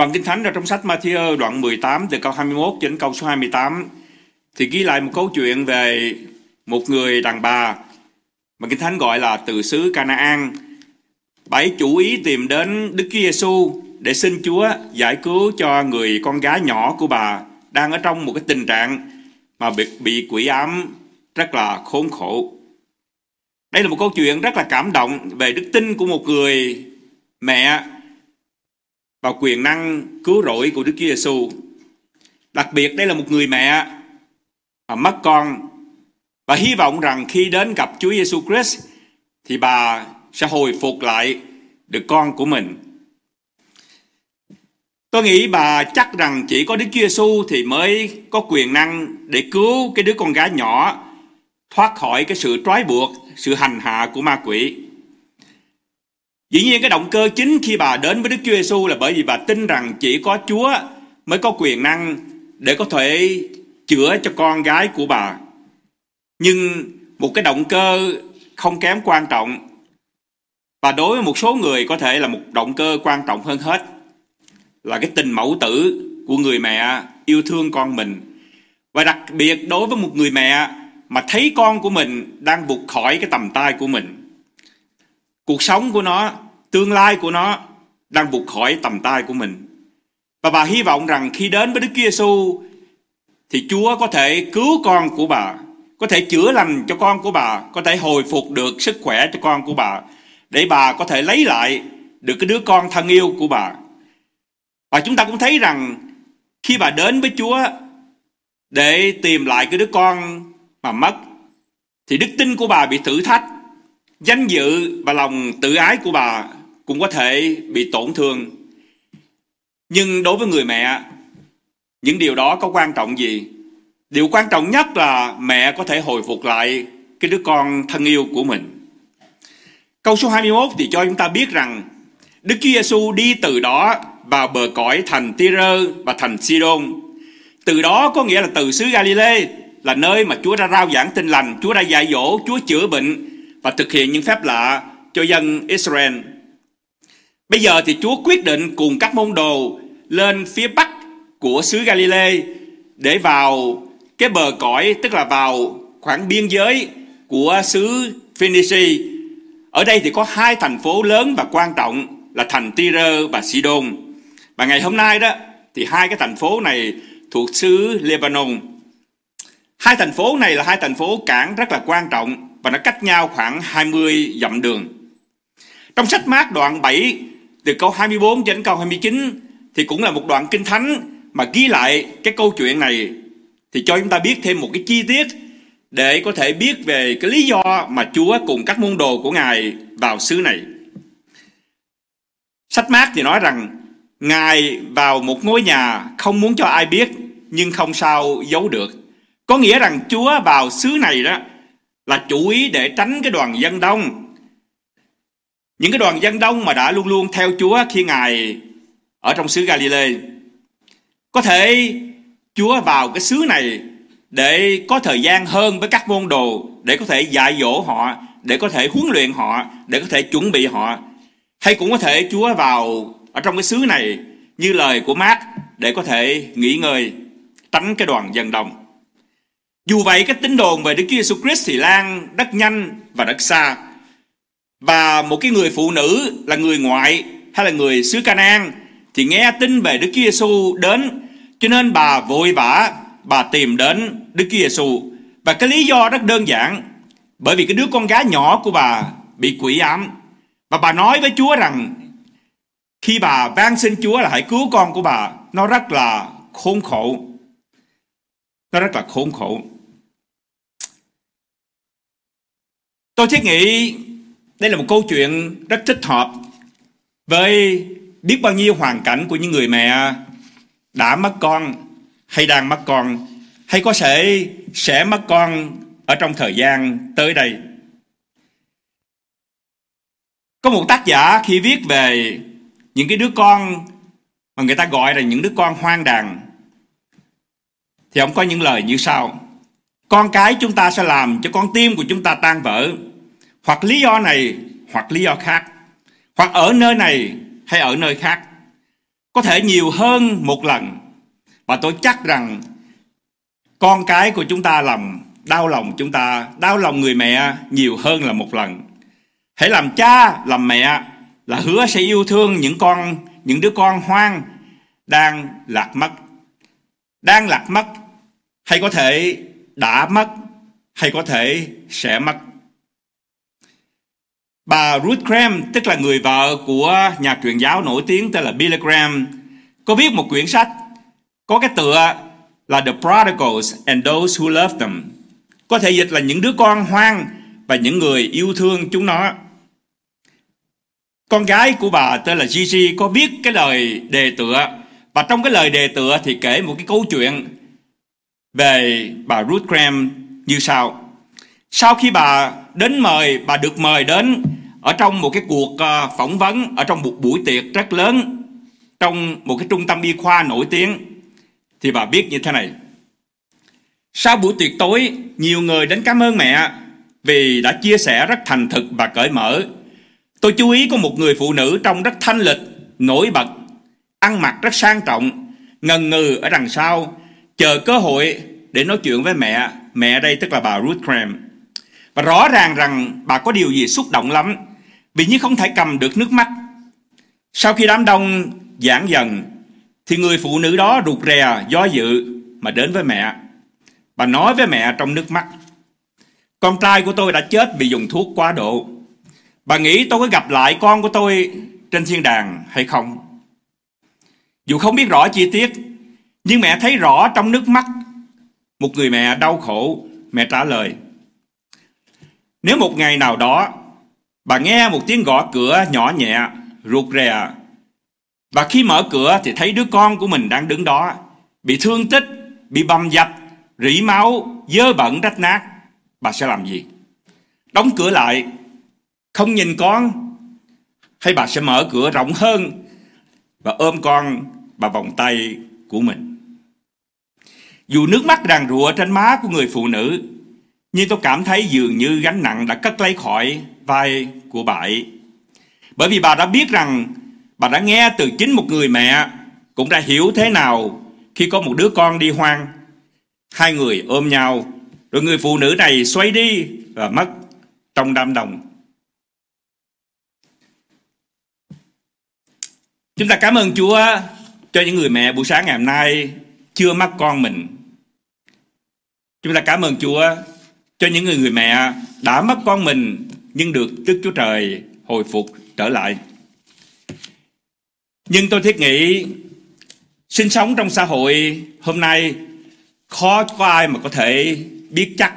Đoạn Kinh Thánh ở trong sách Matthew đoạn 18 từ câu 21 đến câu số 28 thì ghi lại một câu chuyện về một người đàn bà mà Kinh Thánh gọi là từ xứ Canaan. Bà ấy chủ ý tìm đến Đức Chúa Giêsu để xin Chúa giải cứu cho người con gái nhỏ của bà đang ở trong một cái tình trạng mà bị, bị quỷ ám rất là khốn khổ. Đây là một câu chuyện rất là cảm động về đức tin của một người mẹ và quyền năng cứu rỗi của Đức Chúa Giêsu. Đặc biệt đây là một người mẹ mà mất con và hy vọng rằng khi đến gặp Chúa Giêsu Christ thì bà sẽ hồi phục lại được con của mình. Tôi nghĩ bà chắc rằng chỉ có Đức Chúa Giêsu thì mới có quyền năng để cứu cái đứa con gái nhỏ thoát khỏi cái sự trói buộc, sự hành hạ của ma quỷ. Dĩ nhiên cái động cơ chính khi bà đến với Đức Chúa Giêsu là bởi vì bà tin rằng chỉ có Chúa mới có quyền năng để có thể chữa cho con gái của bà. Nhưng một cái động cơ không kém quan trọng và đối với một số người có thể là một động cơ quan trọng hơn hết là cái tình mẫu tử của người mẹ yêu thương con mình. Và đặc biệt đối với một người mẹ mà thấy con của mình đang vụt khỏi cái tầm tay của mình. Cuộc sống của nó, tương lai của nó đang vụt khỏi tầm tay của mình. Và bà hy vọng rằng khi đến với Đức Chúa Giêsu thì Chúa có thể cứu con của bà, có thể chữa lành cho con của bà, có thể hồi phục được sức khỏe cho con của bà để bà có thể lấy lại được cái đứa con thân yêu của bà. Và chúng ta cũng thấy rằng khi bà đến với Chúa để tìm lại cái đứa con mà mất thì đức tin của bà bị thử thách danh dự và lòng tự ái của bà cũng có thể bị tổn thương. Nhưng đối với người mẹ những điều đó có quan trọng gì? Điều quan trọng nhất là mẹ có thể hồi phục lại cái đứa con thân yêu của mình. Câu số 21 thì cho chúng ta biết rằng Đức Chúa Giêsu đi từ đó vào bờ cõi thành Tyre và thành Sidon. Từ đó có nghĩa là từ xứ Galilee là nơi mà Chúa đã rao giảng tin lành, Chúa đã dạy dỗ, Chúa chữa bệnh và thực hiện những phép lạ cho dân Israel. Bây giờ thì Chúa quyết định cùng các môn đồ lên phía bắc của xứ Galilee để vào cái bờ cõi, tức là vào khoảng biên giới của xứ Phoenicia. Ở đây thì có hai thành phố lớn và quan trọng là thành Tyre và Sidon. Và ngày hôm nay đó, thì hai cái thành phố này thuộc xứ Lebanon. Hai thành phố này là hai thành phố cảng rất là quan trọng và nó cách nhau khoảng 20 dặm đường. Trong sách mát đoạn 7 từ câu 24 đến câu 29 thì cũng là một đoạn kinh thánh mà ghi lại cái câu chuyện này thì cho chúng ta biết thêm một cái chi tiết để có thể biết về cái lý do mà Chúa cùng các môn đồ của Ngài vào xứ này. Sách mát thì nói rằng, Ngài vào một ngôi nhà không muốn cho ai biết, nhưng không sao giấu được. Có nghĩa rằng Chúa vào xứ này đó là chủ ý để tránh cái đoàn dân đông. Những cái đoàn dân đông mà đã luôn luôn theo Chúa khi Ngài ở trong xứ Galilee. Có thể Chúa vào cái xứ này để có thời gian hơn với các môn đồ, để có thể dạy dỗ họ, để có thể huấn luyện họ, để có thể chuẩn bị họ. Hay cũng có thể Chúa vào ở trong cái xứ này như lời của Mát để có thể nghỉ ngơi, tránh cái đoàn dân đông. Dù vậy, cái tín đồn về Đức Chúa Giêsu Christ thì lan đất nhanh và đất xa. Và một cái người phụ nữ là người ngoại hay là người xứ Canaan thì nghe tin về Đức Chúa Giêsu đến, cho nên bà vội vã, bà tìm đến Đức Chúa Giêsu và cái lý do rất đơn giản, bởi vì cái đứa con gái nhỏ của bà bị quỷ ám. Và bà nói với Chúa rằng, khi bà van xin Chúa là hãy cứu con của bà. Nó rất là khốn khổ. Nó rất là khốn khổ. Tôi thiết nghĩ đây là một câu chuyện rất thích hợp với biết bao nhiêu hoàn cảnh của những người mẹ đã mất con hay đang mất con hay có thể sẽ mất con ở trong thời gian tới đây. Có một tác giả khi viết về những cái đứa con mà người ta gọi là những đứa con hoang đàn, thì ông có những lời như sau. Con cái chúng ta sẽ làm cho con tim của chúng ta tan vỡ hoặc lý do này, hoặc lý do khác. Hoặc ở nơi này hay ở nơi khác. Có thể nhiều hơn một lần. Và tôi chắc rằng con cái của chúng ta làm đau lòng chúng ta, đau lòng người mẹ nhiều hơn là một lần. Hãy làm cha, làm mẹ là hứa sẽ yêu thương những con, những đứa con hoang đang lạc mất. Đang lạc mất hay có thể đã mất hay có thể sẽ mất bà Ruth Graham, tức là người vợ của nhà truyền giáo nổi tiếng tên là Billy Graham, có viết một quyển sách có cái tựa là The Prodigals and Those Who Love Them có thể dịch là những đứa con hoang và những người yêu thương chúng nó con gái của bà tên là Gigi có viết cái lời đề tựa và trong cái lời đề tựa thì kể một cái câu chuyện về bà Ruth Graham như sau. Sau khi bà đến mời, bà được mời đến ở trong một cái cuộc ờ, phỏng vấn ở trong một buổi tiệc rất lớn trong một cái trung tâm y khoa nổi tiếng thì bà viết như thế này. Sau buổi tiệc tối, nhiều người đến cảm ơn mẹ vì đã chia sẻ rất thành thực và cởi mở. Tôi chú ý có một người phụ nữ trông rất thanh lịch, nổi bật, ăn mặc rất sang trọng, ngần ngừ ở đằng sau, chờ cơ hội để nói chuyện với mẹ. Mẹ đây tức là bà Ruth Graham. Và rõ ràng rằng bà có điều gì xúc động lắm, vì như không thể cầm được nước mắt. Sau khi đám đông giãn dần, thì người phụ nữ đó rụt rè, do dự mà đến với mẹ. Bà nói với mẹ trong nước mắt, con trai của tôi đã chết vì dùng thuốc quá độ. Bà nghĩ tôi có gặp lại con của tôi trên thiên đàng hay không? Dù không biết rõ chi tiết, nhưng mẹ thấy rõ trong nước mắt một người mẹ đau khổ, mẹ trả lời. Nếu một ngày nào đó bà nghe một tiếng gõ cửa nhỏ nhẹ, ruột rè, và khi mở cửa thì thấy đứa con của mình đang đứng đó, bị thương tích, bị bầm dập, rỉ máu, dơ bẩn rách nát, bà sẽ làm gì? Đóng cửa lại, không nhìn con, hay bà sẽ mở cửa rộng hơn và ôm con bà vòng tay của mình. Dù nước mắt ràn rụa trên má của người phụ nữ, nhưng tôi cảm thấy dường như gánh nặng đã cất lấy khỏi vai của bà ấy. Bởi vì bà đã biết rằng bà đã nghe từ chính một người mẹ cũng đã hiểu thế nào khi có một đứa con đi hoang. Hai người ôm nhau, rồi người phụ nữ này xoay đi và mất trong đám đông. Chúng ta cảm ơn Chúa cho những người mẹ buổi sáng ngày hôm nay chưa mất con mình. Chúng ta cảm ơn Chúa cho những người người mẹ đã mất con mình nhưng được Đức Chúa Trời hồi phục trở lại. Nhưng tôi thiết nghĩ sinh sống trong xã hội hôm nay khó có ai mà có thể biết chắc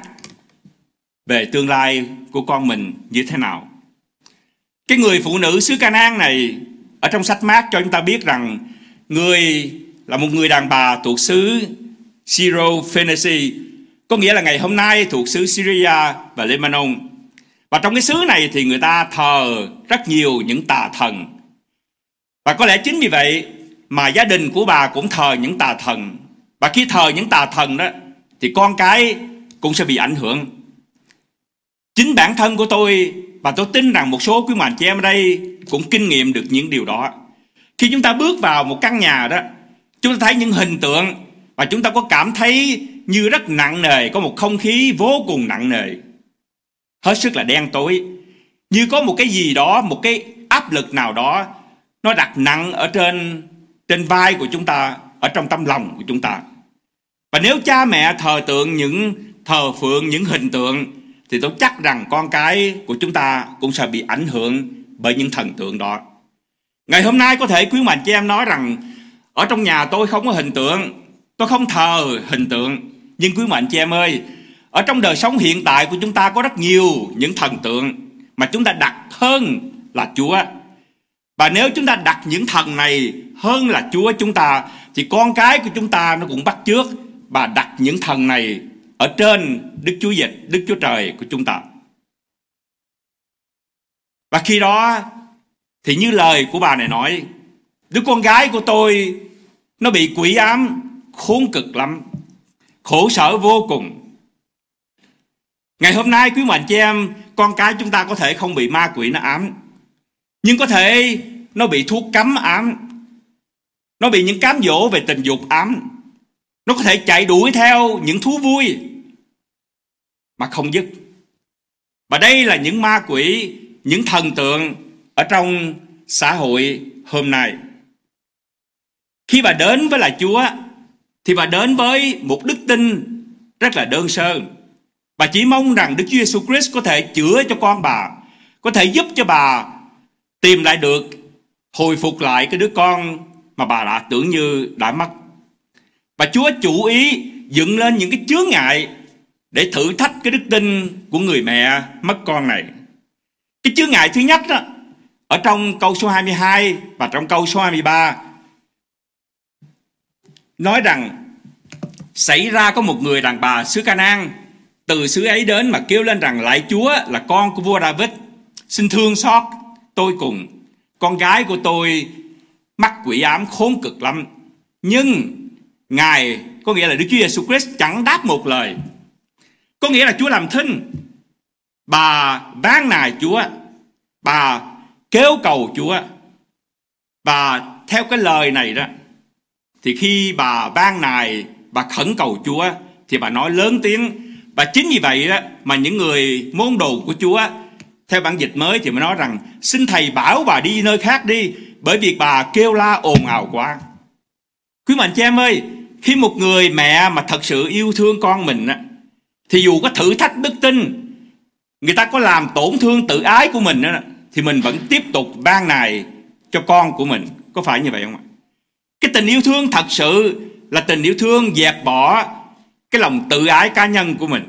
về tương lai của con mình như thế nào. Cái người phụ nữ xứ Canaan này ở trong sách mát cho chúng ta biết rằng người là một người đàn bà thuộc xứ Syro Phoenicia có nghĩa là ngày hôm nay thuộc xứ Syria và Lebanon. Và trong cái xứ này thì người ta thờ rất nhiều những tà thần. Và có lẽ chính vì vậy mà gia đình của bà cũng thờ những tà thần. Và khi thờ những tà thần đó, thì con cái cũng sẽ bị ảnh hưởng. Chính bản thân của tôi, và tôi tin rằng một số quý mạnh chị em ở đây cũng kinh nghiệm được những điều đó. Khi chúng ta bước vào một căn nhà đó, chúng ta thấy những hình tượng và chúng ta có cảm thấy như rất nặng nề, có một không khí vô cùng nặng nề. Hết sức là đen tối. Như có một cái gì đó, một cái áp lực nào đó, nó đặt nặng ở trên trên vai của chúng ta, ở trong tâm lòng của chúng ta. Và nếu cha mẹ thờ tượng những, thờ phượng những hình tượng, thì tôi chắc rằng con cái của chúng ta cũng sẽ bị ảnh hưởng bởi những thần tượng đó. Ngày hôm nay có thể quý mạnh cho em nói rằng, ở trong nhà tôi không có hình tượng, tôi không thờ hình tượng nhưng quý mạnh chị em ơi ở trong đời sống hiện tại của chúng ta có rất nhiều những thần tượng mà chúng ta đặt hơn là chúa và nếu chúng ta đặt những thần này hơn là chúa chúng ta thì con cái của chúng ta nó cũng bắt trước và đặt những thần này ở trên Đức Chúa Dịch, Đức Chúa Trời của chúng ta. Và khi đó thì như lời của bà này nói, đứa con gái của tôi nó bị quỷ ám khốn cực lắm, khổ sở vô cùng. Ngày hôm nay quý mạnh chị em, con cái chúng ta có thể không bị ma quỷ nó ám, nhưng có thể nó bị thuốc cấm ám, nó bị những cám dỗ về tình dục ám. Nó có thể chạy đuổi theo những thú vui mà không dứt. Và đây là những ma quỷ những thần tượng ở trong xã hội hôm nay. Khi bà đến với là Chúa thì bà đến với một đức tin rất là đơn sơ. Bà chỉ mong rằng Đức Chúa Giêsu Christ có thể chữa cho con bà, có thể giúp cho bà tìm lại được, hồi phục lại cái đứa con mà bà đã tưởng như đã mất. Và Chúa chủ ý dựng lên những cái chướng ngại để thử thách cái đức tin của người mẹ mất con này. Cái chướng ngại thứ nhất đó, ở trong câu số 22 và trong câu số 23 nói rằng, xảy ra có một người đàn bà xứ Canaan. Từ xứ ấy đến mà kêu lên rằng lại Chúa là con của vua David. Xin thương xót tôi cùng. Con gái của tôi mắc quỷ ám khốn cực lắm. Nhưng ngài, có nghĩa là Đức Chúa Giêsu Christ, chẳng đáp một lời. Có nghĩa là Chúa làm thinh. Bà van nài Chúa. Bà kêu cầu Chúa. Và theo cái lời này đó thì khi bà van nài bà khẩn cầu Chúa thì bà nói lớn tiếng và chính vì vậy đó mà những người môn đồ của Chúa theo bản dịch mới thì mới nói rằng xin thầy bảo bà đi nơi khác đi bởi vì bà kêu la ồn ào quá. Quý mạnh chị em ơi khi một người mẹ mà thật sự yêu thương con mình á, thì dù có thử thách đức tin người ta có làm tổn thương tự ái của mình á, thì mình vẫn tiếp tục ban này cho con của mình. Có phải như vậy không ạ? Cái tình yêu thương thật sự là tình yêu thương dẹp bỏ cái lòng tự ái cá nhân của mình.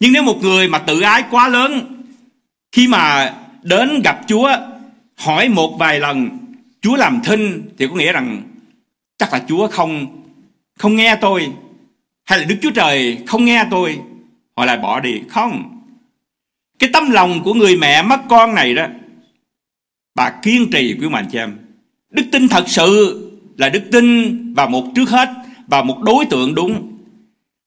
Nhưng nếu một người mà tự ái quá lớn, khi mà đến gặp chúa, hỏi một vài lần, chúa làm thinh, thì có nghĩa rằng chắc là chúa không không nghe tôi, hay là đức chúa trời không nghe tôi, họ lại bỏ đi. Không. Cái tấm lòng của người mẹ mất con này đó, bà kiên trì quý mạnh cho em. Đức tin thật sự là đức tin và một trước hết và một đối tượng đúng.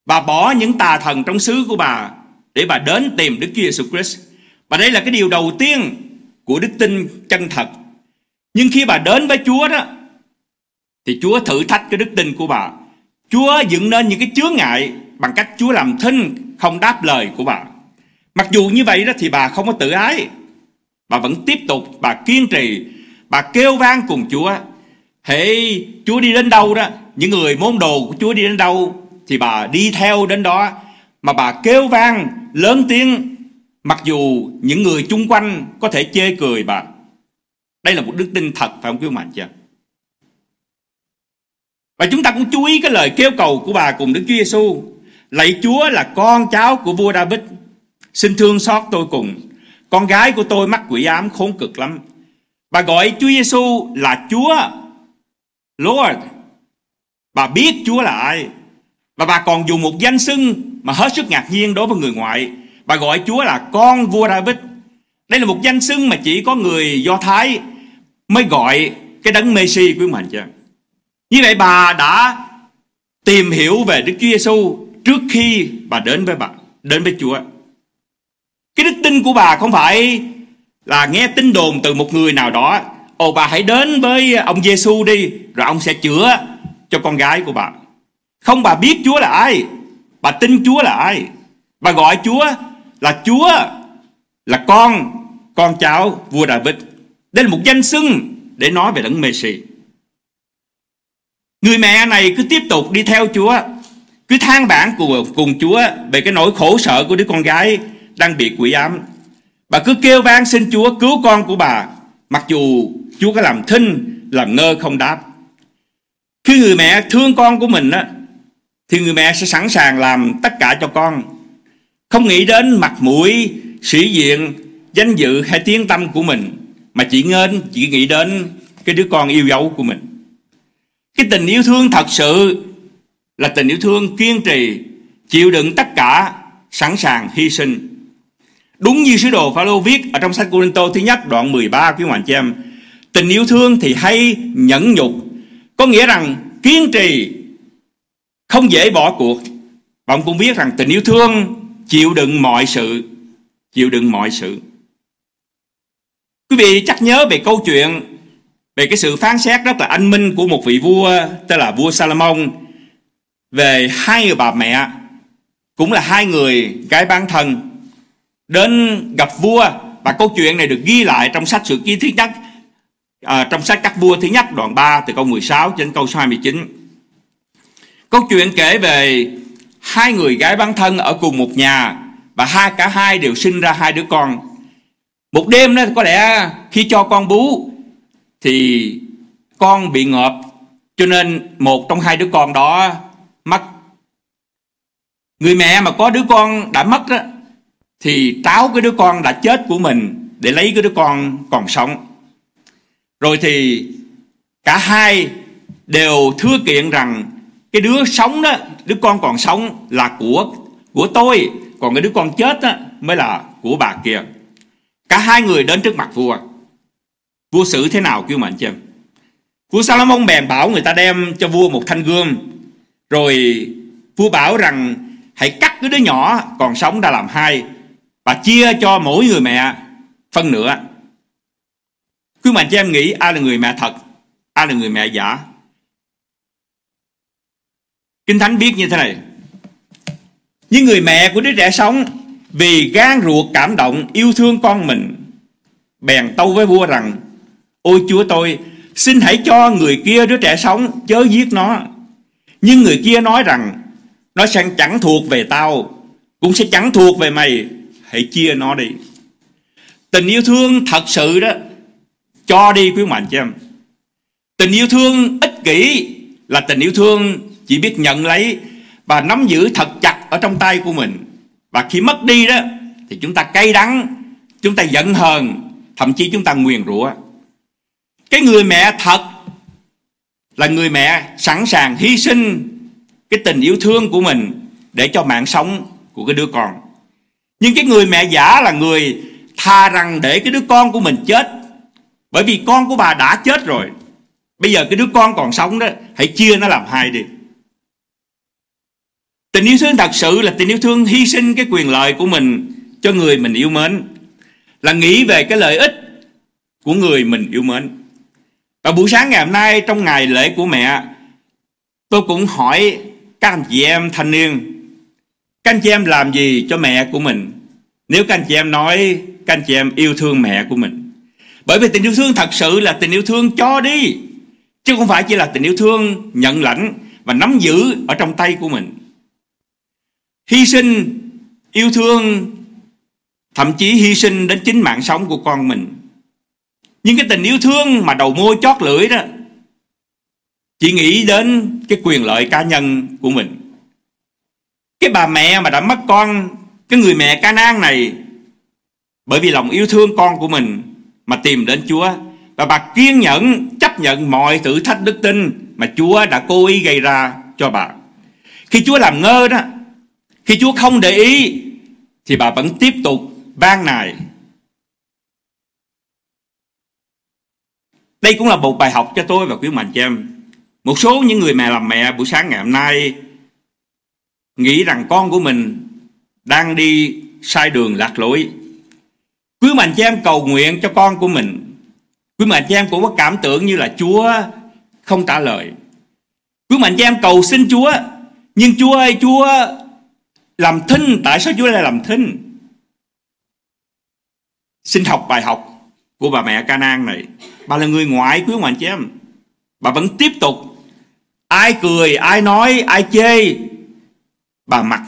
Bà bỏ những tà thần trong xứ của bà để bà đến tìm Đức Chúa Giêsu Christ. Và đây là cái điều đầu tiên của đức tin chân thật. Nhưng khi bà đến với Chúa đó, thì Chúa thử thách cái đức tin của bà. Chúa dựng nên những cái chướng ngại bằng cách Chúa làm thinh không đáp lời của bà. Mặc dù như vậy đó thì bà không có tự ái. Bà vẫn tiếp tục, bà kiên trì, bà kêu vang cùng Chúa. Thế Chúa đi đến đâu đó? Những người môn đồ của Chúa đi đến đâu Thì bà đi theo đến đó. Mà bà kêu vang, lớn tiếng, Mặc dù những người chung quanh Có thể chê cười bà. Đây là một đức tin thật, phải không quý mạnh chưa Và chúng ta cũng chú ý cái lời kêu cầu của bà cùng Đức Chúa Giêsu Lạy Chúa là con cháu của vua David Xin thương xót tôi cùng. Con gái của tôi mắc quỷ ám khốn cực lắm. Bà gọi Chúa Giêsu là Chúa Lord, Bà biết Chúa là ai, Và bà còn dùng một danh xưng Mà hết sức ngạc nhiên đối với người ngoại. Bà gọi Chúa là con vua David. Đây là một danh xưng mà chỉ có người Do Thái Mới gọi cái đấng Messi của mình chứ Như vậy bà đã Tìm hiểu về Đức Chúa Giêsu Trước khi bà đến với bà, Đến với Chúa. Cái đức tin của bà không phải Là nghe tin đồn từ một người nào đó. Ồ bà hãy đến với ông Giêsu đi Rồi ông sẽ chữa cho con gái của bà. Không bà biết Chúa là ai. Bà tin Chúa là ai. Bà gọi Chúa là Chúa Là con Con cháu vua David. Đây là một danh xưng để nói về đấng Messi Người mẹ này cứ tiếp tục đi theo Chúa Cứ than bản cùng, cùng Chúa Về cái nỗi khổ sở của đứa con gái Đang bị quỷ ám. Bà cứ kêu vang xin Chúa cứu con của bà. Mặc dù Chúa có làm thinh, Làm ngơ không đáp. Khi người mẹ thương con của mình á, Thì người mẹ sẽ sẵn sàng làm tất cả cho con. Không nghĩ đến mặt mũi, Sĩ diện, Danh dự hay tiếng tâm của mình, Mà chỉ ngên, Chỉ nghĩ đến Cái đứa con yêu dấu của mình. Cái tình yêu thương thật sự Là tình yêu thương kiên trì, Chịu đựng tất cả Sẵn sàng hy sinh. Đúng như sứ đồ Phaolô viết ở trong sách Côrintô thứ nhất, đoạn 13 quý hoàng chị em. Tình yêu thương thì hay, nhẫn nhục. Có nghĩa rằng kiên trì, Không dễ bỏ cuộc. Và ông cũng viết rằng tình yêu thương Chịu đựng mọi sự, Chịu đựng mọi sự. Quý vị chắc nhớ về câu chuyện về cái sự phán xét rất là anh minh của một vị vua, tên là vua Salomon về hai người bà mẹ, cũng là hai người gái bán thân đến gặp vua và câu chuyện này được ghi lại trong sách sự ký thứ nhất. À, trong sách các vua thứ nhất đoạn 3 từ câu 16 đến câu 29 câu chuyện kể về hai người gái bán thân ở cùng một nhà và hai cả hai đều sinh ra hai đứa con. Một đêm đó có lẽ khi cho con bú thì con bị ngợp cho nên một trong hai đứa con đó mất người mẹ mà có đứa con đã mất đó thì tráo cái đứa con đã chết của mình để lấy cái đứa con còn sống. Rồi thì cả hai đều thưa kiện rằng cái đứa sống đó, đứa con còn sống là của của tôi, còn cái đứa con chết đó mới là của bà kia. Cả hai người đến trước mặt vua. Vua xử thế nào kêu mạnh anh em vua Salomon bèn bảo người ta đem cho vua một thanh gươm. Rồi vua bảo rằng, hãy cắt cái đứa nhỏ còn sống ra làm hai và chia cho mỗi người mẹ phân nửa. Quý mà cho em nghĩ ai là người mẹ thật, ai là người mẹ giả. Kinh thánh biết như thế này. Những người mẹ của đứa trẻ sống vì gan ruột cảm động, yêu thương con mình, bèn tâu với vua rằng, ôi chúa tôi, xin hãy cho người kia đứa trẻ sống chớ giết nó. Nhưng người kia nói rằng, nó sẽ chẳng thuộc về tao, cũng sẽ chẳng thuộc về mày hãy chia nó đi. Tình yêu thương thật sự đó, cho đi quý mạnh cho em. Tình yêu thương ích kỷ là tình yêu thương chỉ biết nhận lấy và nắm giữ thật chặt ở trong tay của mình. Và khi mất đi đó, thì chúng ta cay đắng, chúng ta giận hờn, thậm chí chúng ta nguyền rủa. Cái người mẹ thật là người mẹ sẵn sàng hy sinh cái tình yêu thương của mình để cho mạng sống của cái đứa con nhưng cái người mẹ giả là người tha rằng để cái đứa con của mình chết. Bởi vì con của bà đã chết rồi. Bây giờ cái đứa con còn sống đó, hãy chia nó làm hai đi. Tình yêu thương thật sự là tình yêu thương hy sinh cái quyền lợi của mình cho người mình yêu mến. Là nghĩ về cái lợi ích của người mình yêu mến. Và buổi sáng ngày hôm nay, trong ngày lễ của mẹ, tôi cũng hỏi các anh chị em thanh niên các anh chị em làm gì cho mẹ của mình? Nếu các anh chị em nói, các anh chị em yêu thương mẹ của mình. Bởi vì tình yêu thương thật sự là tình yêu thương cho đi, chứ không phải chỉ là tình yêu thương nhận lãnh và nắm giữ ở trong tay của mình. Hy sinh yêu thương, thậm chí hy sinh đến chính mạng sống của con mình. Nhưng cái tình yêu thương mà đầu môi chót lưỡi đó, chỉ nghĩ đến cái quyền lợi cá nhân của mình cái bà mẹ mà đã mất con, cái người mẹ ca nan này, bởi vì lòng yêu thương con của mình mà tìm đến Chúa. Và bà kiên nhẫn chấp nhận mọi thử thách đức tin mà Chúa đã cố ý gây ra cho bà. Khi Chúa làm ngơ đó, khi Chúa không để ý, thì bà vẫn tiếp tục ban nài. Đây cũng là một bài học cho tôi và quý mạnh cho em. Một số những người mẹ làm mẹ buổi sáng ngày hôm nay nghĩ rằng con của mình đang đi sai đường lạc lối. Quý mạnh chị em cầu nguyện cho con của mình. Quý mạnh chị em cũng có cảm tưởng như là Chúa không trả lời. Quý mạnh chị em cầu xin Chúa, nhưng Chúa ơi, Chúa làm thinh, tại sao Chúa lại làm thinh? Xin học bài học của bà mẹ Canaan này. Bà là người ngoại quý mạnh chị em. Bà vẫn tiếp tục. Ai cười, ai nói, ai chê bà mặc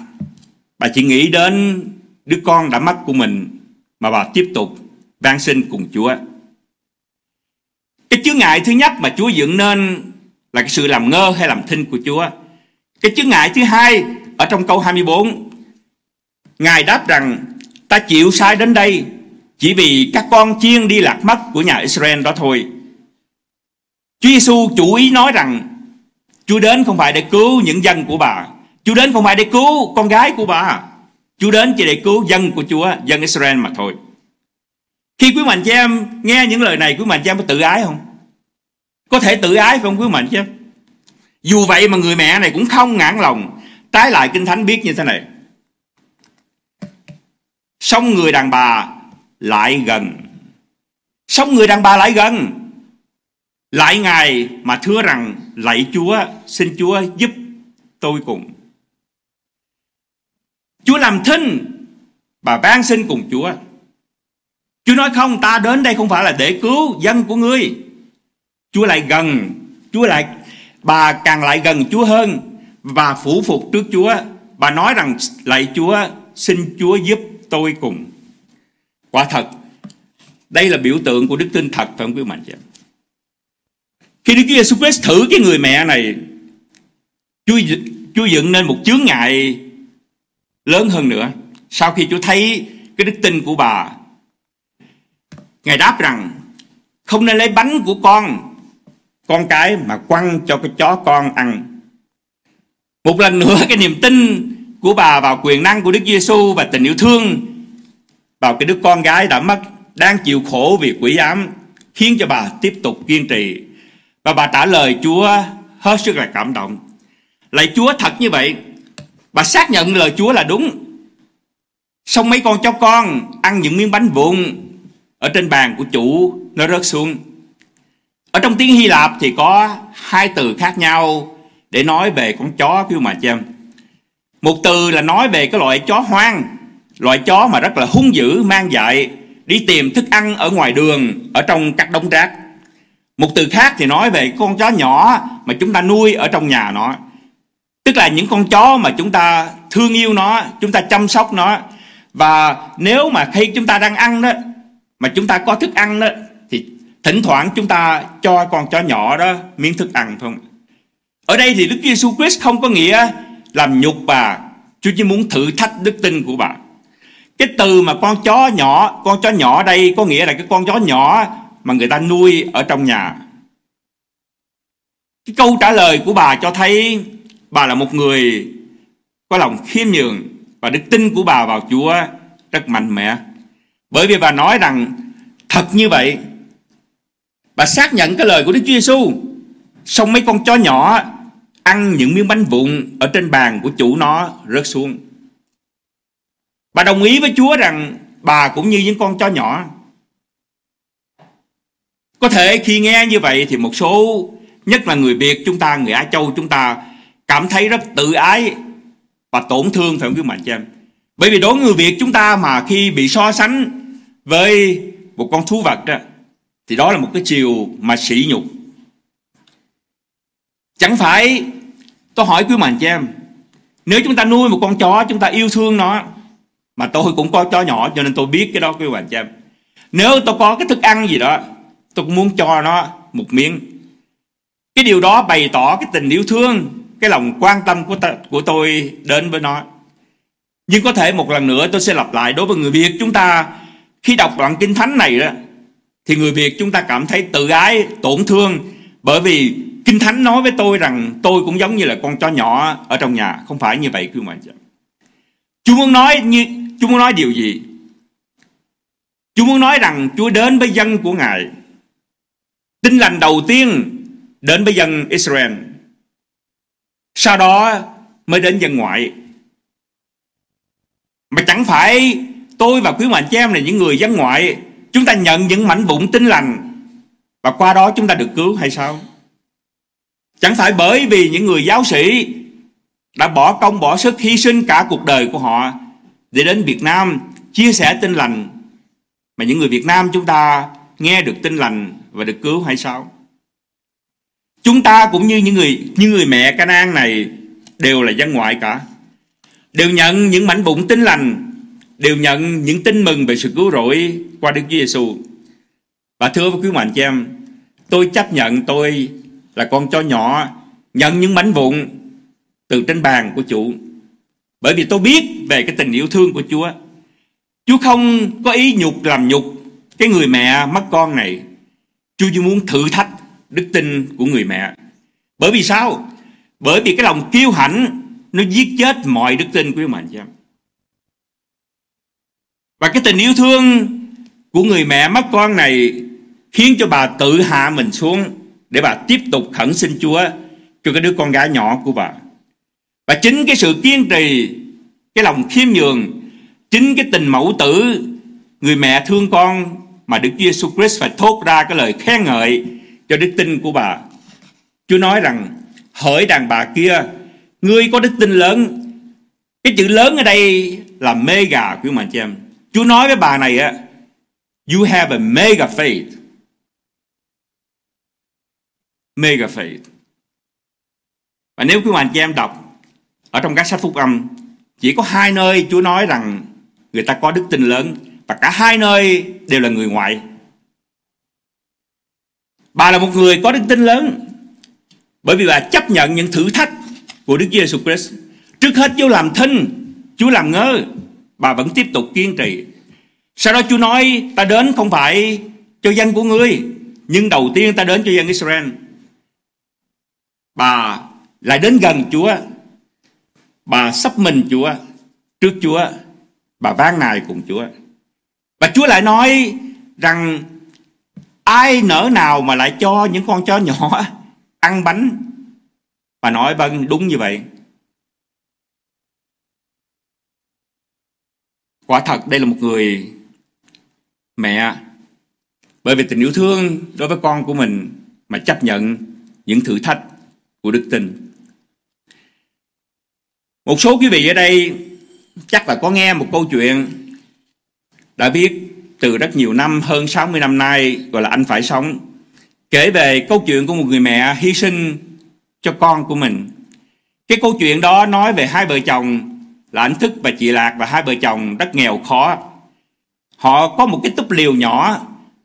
bà chỉ nghĩ đến đứa con đã mất của mình mà bà tiếp tục van xin cùng Chúa cái chướng ngại thứ nhất mà Chúa dựng nên là cái sự làm ngơ hay làm thinh của Chúa cái chướng ngại thứ hai ở trong câu 24 Ngài đáp rằng, ta chịu sai đến đây chỉ vì các con chiên đi lạc mất của nhà Israel đó thôi. Chúa Giêsu chủ ý nói rằng, Chúa đến không phải để cứu những dân của bà. Chúa đến không phải để cứu con gái của bà. Chúa đến chỉ để cứu dân của Chúa, dân Israel mà thôi. Khi quý mạnh chị em nghe những lời này, quý mạnh chị em có tự ái không? Có thể tự ái phải không quý mạnh chị em? Dù vậy mà người mẹ này cũng không ngãn lòng. Trái lại Kinh Thánh biết như thế này. Xong người đàn bà lại gần. Xong người đàn bà lại gần. lại Ngài mà thưa rằng lạy Chúa, xin Chúa giúp tôi cùng. Chúa làm thinh bà van xin cùng Chúa. Chúa nói không, ta đến đây không phải là để cứu dân của ngươi. Chúa lại gần, Chúa lại bà càng lại gần Chúa hơn và phủ phục trước Chúa. Bà nói rằng lạy Chúa, xin Chúa giúp tôi cùng. Quả thật, đây là biểu tượng của đức tin thật phải không quý mạnh chị Khi Đức Chúa Giêsu Christ thử cái người mẹ này, Chúa Chúa dựng nên một chướng ngại lớn hơn nữa. Sau khi Chúa thấy cái đức tin của bà, Ngài đáp rằng không nên lấy bánh của con, con cái mà quăng cho cái chó con ăn. Một lần nữa cái niềm tin của bà vào quyền năng của Đức Giêsu và tình yêu thương vào cái đứa con gái đã mất đang chịu khổ vì quỷ ám khiến cho bà tiếp tục kiên trì và bà trả lời Chúa hết sức là cảm động Lạy Chúa thật như vậy Bà xác nhận lời Chúa là đúng. Xong mấy con cho con Ăn những miếng bánh vụn Ở trên bàn của chủ Nó rớt xuống. Ở trong tiếng Hy Lạp thì có Hai từ khác nhau Để nói về con chó kêu mà chăm Một từ là nói về cái loại chó hoang, Loại chó mà rất là hung dữ, Mang dại, Đi tìm thức ăn ở ngoài đường, Ở trong các đống rác. Một từ khác thì nói về con chó nhỏ mà chúng ta nuôi ở trong nhà nó tức là những con chó mà chúng ta thương yêu nó, chúng ta chăm sóc nó. Và nếu mà khi chúng ta đang ăn đó, mà chúng ta có thức ăn đó, thì thỉnh thoảng chúng ta cho con chó nhỏ đó miếng thức ăn phải không ở đây thì Đức Giêsu Christ không có nghĩa làm nhục bà. Chúa chỉ muốn thử thách đức tin của bà. Cái từ mà con chó nhỏ, con chó nhỏ đây có nghĩa là cái con chó nhỏ mà người ta nuôi ở trong nhà. Cái câu trả lời của bà cho thấy bà là một người có lòng khiêm nhường và đức tin của bà vào Chúa rất mạnh mẽ. Bởi vì bà nói rằng thật như vậy. Bà xác nhận cái lời của Đức Chúa Giêsu. Xong mấy con chó nhỏ ăn những miếng bánh vụn ở trên bàn của chủ nó rớt xuống. Bà đồng ý với Chúa rằng bà cũng như những con chó nhỏ. Có thể khi nghe như vậy thì một số nhất là người Việt chúng ta, người Á Châu chúng ta cảm thấy rất tự ái và tổn thương phải không quý mạnh chị em? Bởi vì đối người Việt chúng ta mà khi bị so sánh với một con thú vật đó, thì đó là một cái chiều mà sỉ nhục. Chẳng phải tôi hỏi quý mạnh chị em nếu chúng ta nuôi một con chó chúng ta yêu thương nó mà tôi cũng có chó nhỏ cho nên tôi biết cái đó quý mạnh chị em. Nếu tôi có cái thức ăn gì đó tôi cũng muốn cho nó một miếng. Cái điều đó bày tỏ cái tình yêu thương cái lòng quan tâm của ta, của tôi đến với nó. Nhưng có thể một lần nữa tôi sẽ lặp lại đối với người Việt chúng ta. Khi đọc đoạn kinh thánh này đó thì người Việt chúng ta cảm thấy tự ái tổn thương. Bởi vì kinh thánh nói với tôi rằng tôi cũng giống như là con chó nhỏ ở trong nhà. Không phải như vậy quý mà Chúa muốn nói như Chúa muốn nói điều gì? Chúa muốn nói rằng Chúa đến với dân của Ngài. Tin lành đầu tiên đến với dân Israel sau đó mới đến dân ngoại. Mà chẳng phải tôi và quý mạnh chị em là những người dân ngoại. Chúng ta nhận những mảnh vụn tinh lành và qua đó chúng ta được cứu hay sao? Chẳng phải bởi vì những người giáo sĩ đã bỏ công, bỏ sức, hy sinh cả cuộc đời của họ để đến Việt Nam chia sẻ tin lành, mà những người Việt Nam chúng ta nghe được tin lành và được cứu hay sao? Chúng ta cũng như những người như người mẹ Canaan này đều là dân ngoại cả. Đều nhận những mảnh vụn tin lành, đều nhận những tin mừng về sự cứu rỗi qua Đức Chúa Giêsu. Và thưa với quý mạnh chị em, tôi chấp nhận tôi là con chó nhỏ nhận những mảnh vụn từ trên bàn của chủ. Bởi vì tôi biết về cái tình yêu thương của Chúa. Chúa không có ý nhục làm nhục cái người mẹ mất con này. Chúa chỉ muốn thử thách đức tin của người mẹ. Bởi vì sao? Bởi vì cái lòng kiêu hãnh nó giết chết mọi đức tin của mình chứ. Và cái tình yêu thương của người mẹ mất con này khiến cho bà tự hạ mình xuống để bà tiếp tục khẩn xin Chúa cho cái đứa con gái nhỏ của bà. Và chính cái sự kiên trì, cái lòng khiêm nhường, chính cái tình mẫu tử, người mẹ thương con mà Đức Giêsu Christ phải thốt ra cái lời khen ngợi cho đức tin của bà. Chúa nói rằng hỡi đàn bà kia, ngươi có đức tin lớn. Cái chữ lớn ở đây là mega quý mà chị em. Chúa nói với bà này á, you have a mega faith. Mega faith. Và nếu quý bạn chị em đọc ở trong các sách phúc âm, chỉ có hai nơi Chúa nói rằng người ta có đức tin lớn và cả hai nơi đều là người ngoại. Bà là một người có đức tin lớn bởi vì bà chấp nhận những thử thách của Đức Giêsu Christ. Trước hết Chúa làm thinh, Chúa làm ngơ, bà vẫn tiếp tục kiên trì. Sau đó Chúa nói ta đến không phải cho dân của ngươi, nhưng đầu tiên ta đến cho dân Israel. Bà lại đến gần Chúa, bà sắp mình Chúa, trước Chúa, bà vang nài cùng Chúa. Và Chúa lại nói rằng ai nỡ nào mà lại cho những con chó nhỏ ăn bánh? Và nói bân đúng như vậy. Quả thật đây là một người mẹ. Bởi vì tình yêu thương đối với con của mình mà chấp nhận những thử thách của đức tin. Một số quý vị ở đây chắc là có nghe một câu chuyện đã viết từ rất nhiều năm, hơn 60 năm nay, gọi là Anh Phải Sống, kể về câu chuyện của một người mẹ hy sinh cho con của mình. Cái câu chuyện đó nói về hai vợ chồng là anh Thức và chị Lạc và hai vợ chồng rất nghèo khó. Họ có một cái túp liều nhỏ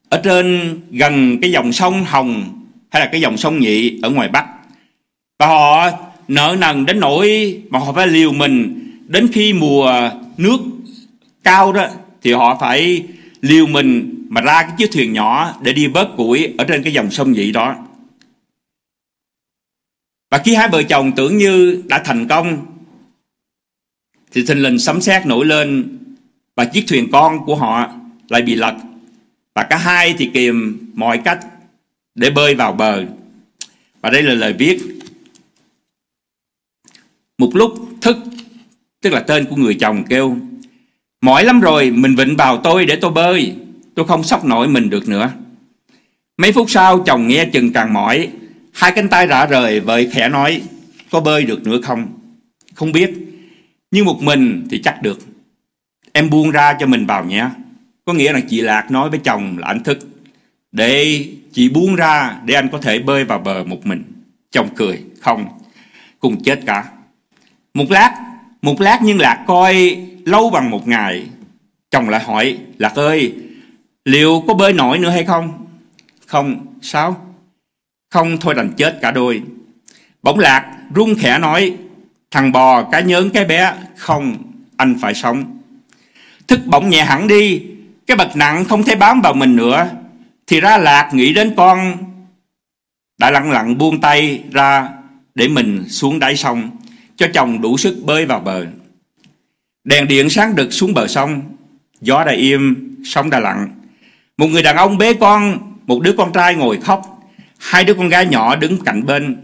ở trên gần cái dòng sông Hồng hay là cái dòng sông Nhị ở ngoài Bắc. Và họ nợ nần đến nỗi mà họ phải liều mình đến khi mùa nước cao đó thì họ phải liều mình mà ra cái chiếc thuyền nhỏ để đi bớt củi ở trên cái dòng sông vậy đó. Và khi hai vợ chồng tưởng như đã thành công thì thình lình sấm sét nổi lên và chiếc thuyền con của họ lại bị lật và cả hai thì kìm mọi cách để bơi vào bờ. Và đây là lời viết. Một lúc thức, tức là tên của người chồng kêu Mỏi lắm rồi, mình vịnh vào tôi để tôi bơi. Tôi không sóc nổi mình được nữa. Mấy phút sau, chồng nghe chừng càng mỏi. Hai cánh tay rã rời, vợ khẽ nói, có bơi được nữa không? Không biết. Nhưng một mình thì chắc được. Em buông ra cho mình vào nhé. Có nghĩa là chị Lạc nói với chồng là anh thức. Để chị buông ra để anh có thể bơi vào bờ một mình. Chồng cười, không. Cùng chết cả. Một lát, một lát nhưng Lạc coi lâu bằng một ngày. Chồng lại hỏi, Lạc ơi, liệu có bơi nổi nữa hay không? Không, sao? Không thôi đành chết cả đôi. Bỗng Lạc run khẽ nói, thằng bò cái nhớn cái bé, không, anh phải sống. Thức bỗng nhẹ hẳn đi, cái bật nặng không thể bám vào mình nữa. Thì ra Lạc nghĩ đến con đã lặng lặng buông tay ra để mình xuống đáy sông cho chồng đủ sức bơi vào bờ. Đèn điện sáng đực xuống bờ sông, gió đã im, sóng đã lặng. Một người đàn ông bế con, một đứa con trai ngồi khóc, hai đứa con gái nhỏ đứng cạnh bên.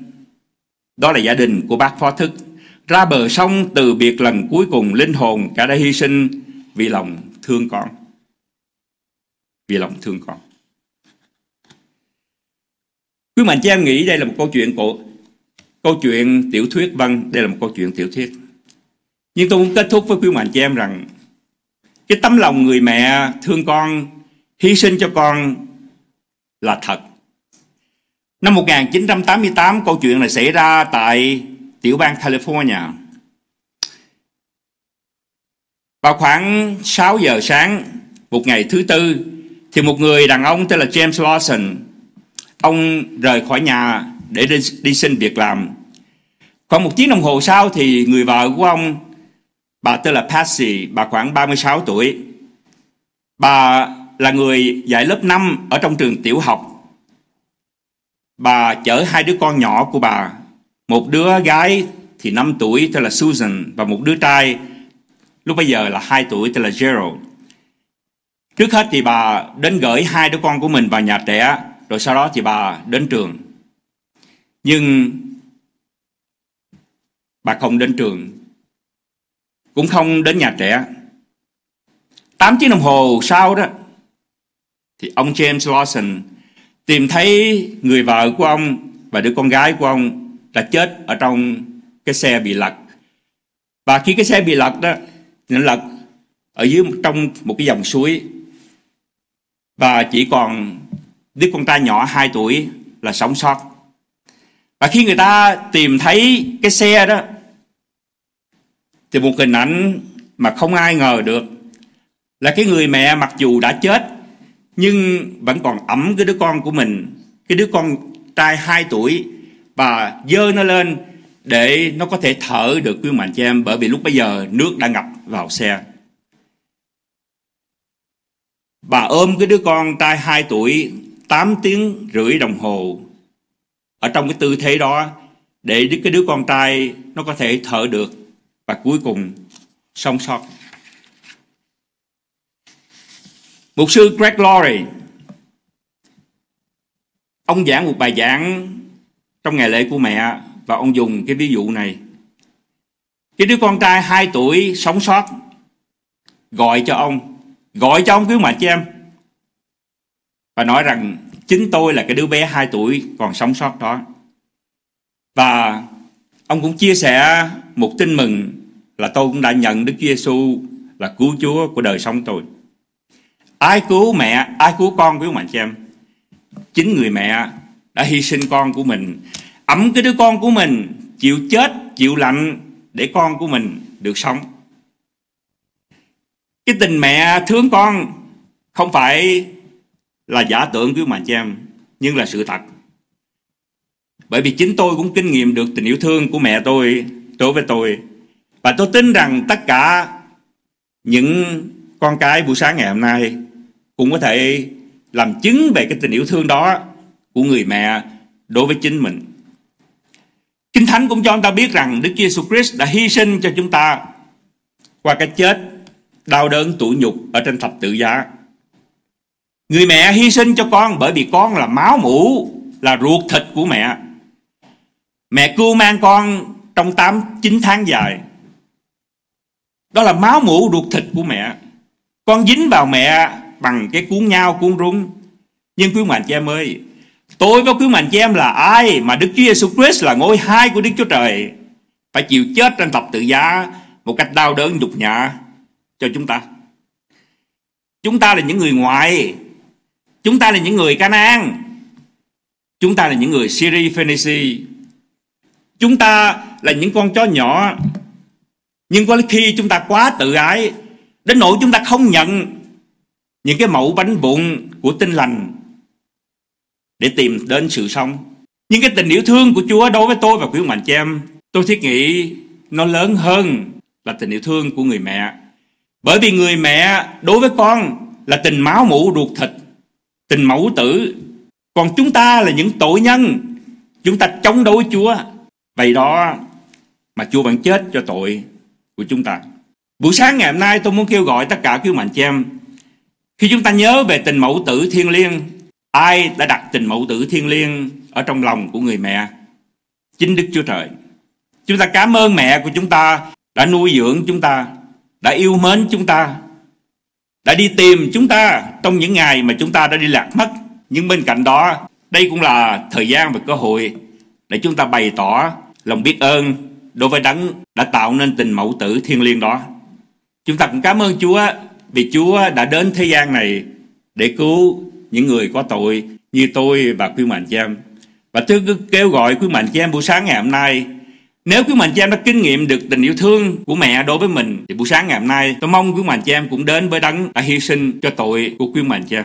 Đó là gia đình của bác phó thức. Ra bờ sông từ biệt lần cuối cùng linh hồn cả đã hy sinh vì lòng thương con. Vì lòng thương con. Quý mạnh chị em nghĩ đây là một câu chuyện của câu chuyện tiểu thuyết văn, đây là một câu chuyện tiểu thuyết nhưng tôi muốn kết thúc với quý mạnh chị em rằng cái tấm lòng người mẹ thương con, hy sinh cho con là thật. Năm 1988, câu chuyện này xảy ra tại tiểu bang California. Vào khoảng 6 giờ sáng, một ngày thứ tư, thì một người đàn ông tên là James Lawson, ông rời khỏi nhà để đi, đi xin việc làm. Khoảng một tiếng đồng hồ sau thì người vợ của ông Bà tên là Patsy, bà khoảng 36 tuổi. Bà là người dạy lớp 5 ở trong trường tiểu học. Bà chở hai đứa con nhỏ của bà. Một đứa gái thì 5 tuổi tên là Susan và một đứa trai lúc bây giờ là 2 tuổi tên là Gerald. Trước hết thì bà đến gửi hai đứa con của mình vào nhà trẻ rồi sau đó thì bà đến trường. Nhưng bà không đến trường, cũng không đến nhà trẻ. 8 tiếng đồng hồ sau đó, thì ông James Lawson tìm thấy người vợ của ông và đứa con gái của ông đã chết ở trong cái xe bị lật. Và khi cái xe bị lật đó nó lật ở dưới trong một cái dòng suối. Và chỉ còn đứa con trai nhỏ 2 tuổi là sống sót và khi người ta tìm thấy cái xe đó, thì một hình ảnh mà không ai ngờ được là cái người mẹ mặc dù đã chết, nhưng vẫn còn ẩm cái đứa con của mình. Cái đứa con trai 2 tuổi và dơ nó lên để nó có thể thở được quý mạnh chị em bởi vì lúc bây giờ nước đã ngập vào xe. Bà ôm cái đứa con trai 2 tuổi 8 tiếng rưỡi đồng hồ ở trong cái tư thế đó để cái đứa con trai nó có thể thở được và cuối cùng sống sót. Mục sư Greg Laurie ông giảng một bài giảng trong ngày lễ của mẹ và ông dùng cái ví dụ này. Cái đứa con trai 2 tuổi sống sót gọi cho ông, gọi cho ông cứu mạng cho em và nói rằng chính tôi là cái đứa bé 2 tuổi còn sống sót đó. Và ông cũng chia sẻ một tin mừng là tôi cũng đã nhận Đức Chúa Giêsu là cứu Chúa của đời sống tôi. Ai cứu mẹ, ai cứu con của mạnh chị em? Chính người mẹ đã hy sinh con của mình, ấm cái đứa con của mình, chịu chết, chịu lạnh để con của mình được sống. Cái tình mẹ thương con không phải là giả tưởng quý mạnh chị em, nhưng là sự thật. Bởi vì chính tôi cũng kinh nghiệm được tình yêu thương của mẹ tôi đối với tôi và tôi tin rằng tất cả những con cái buổi sáng ngày hôm nay cũng có thể làm chứng về cái tình yêu thương đó của người mẹ đối với chính mình. Kinh Thánh cũng cho chúng ta biết rằng Đức Giêsu Christ đã hy sinh cho chúng ta qua cái chết đau đớn tủi nhục ở trên thập tự giá. Người mẹ hy sinh cho con bởi vì con là máu mủ, là ruột thịt của mẹ. Mẹ cưu mang con trong 8 9 tháng dài. Đó là máu mủ ruột thịt của mẹ. Con dính vào mẹ bằng cái cuốn nhau, cuốn rung. Nhưng quý mạnh chị em ơi, tôi với quý mạnh chị em là ai mà Đức Chúa Giêsu Christ là ngôi hai của Đức Chúa Trời phải chịu chết trên thập tự giá một cách đau đớn nhục nhã cho chúng ta. Chúng ta là những người ngoại, chúng ta là những người Canaan, chúng ta là những người Syri Phoenici chúng ta là những con chó nhỏ nhưng có khi chúng ta quá tự ái đến nỗi chúng ta không nhận những cái mẫu bánh vụn của tinh lành để tìm đến sự sống. Nhưng cái tình yêu thương của Chúa đối với tôi và quý mạnh chị em, tôi thiết nghĩ nó lớn hơn là tình yêu thương của người mẹ. Bởi vì người mẹ đối với con là tình máu mủ ruột thịt, tình mẫu tử. Còn chúng ta là những tội nhân, chúng ta chống đối Chúa. Vậy đó mà Chúa vẫn chết cho tội của chúng ta. Buổi sáng ngày hôm nay tôi muốn kêu gọi tất cả quý mạnh chị em khi chúng ta nhớ về tình mẫu tử thiên liêng ai đã đặt tình mẫu tử thiên liêng ở trong lòng của người mẹ chính Đức Chúa Trời. Chúng ta cảm ơn mẹ của chúng ta đã nuôi dưỡng chúng ta, đã yêu mến chúng ta, đã đi tìm chúng ta trong những ngày mà chúng ta đã đi lạc mất. Nhưng bên cạnh đó, đây cũng là thời gian và cơ hội để chúng ta bày tỏ lòng biết ơn đối với đấng đã tạo nên tình mẫu tử thiêng liêng đó. Chúng ta cũng cảm ơn Chúa vì Chúa đã đến thế gian này để cứu những người có tội như tôi và quý mạnh chị em. Và tôi cứ kêu gọi quý mạnh chị em buổi sáng ngày hôm nay nếu quý mạnh chị em đã kinh nghiệm được tình yêu thương của mẹ đối với mình, thì buổi sáng ngày hôm nay, tôi mong quý mạnh chị em cũng đến với đấng đã hy sinh cho tội của quý mạnh chị em.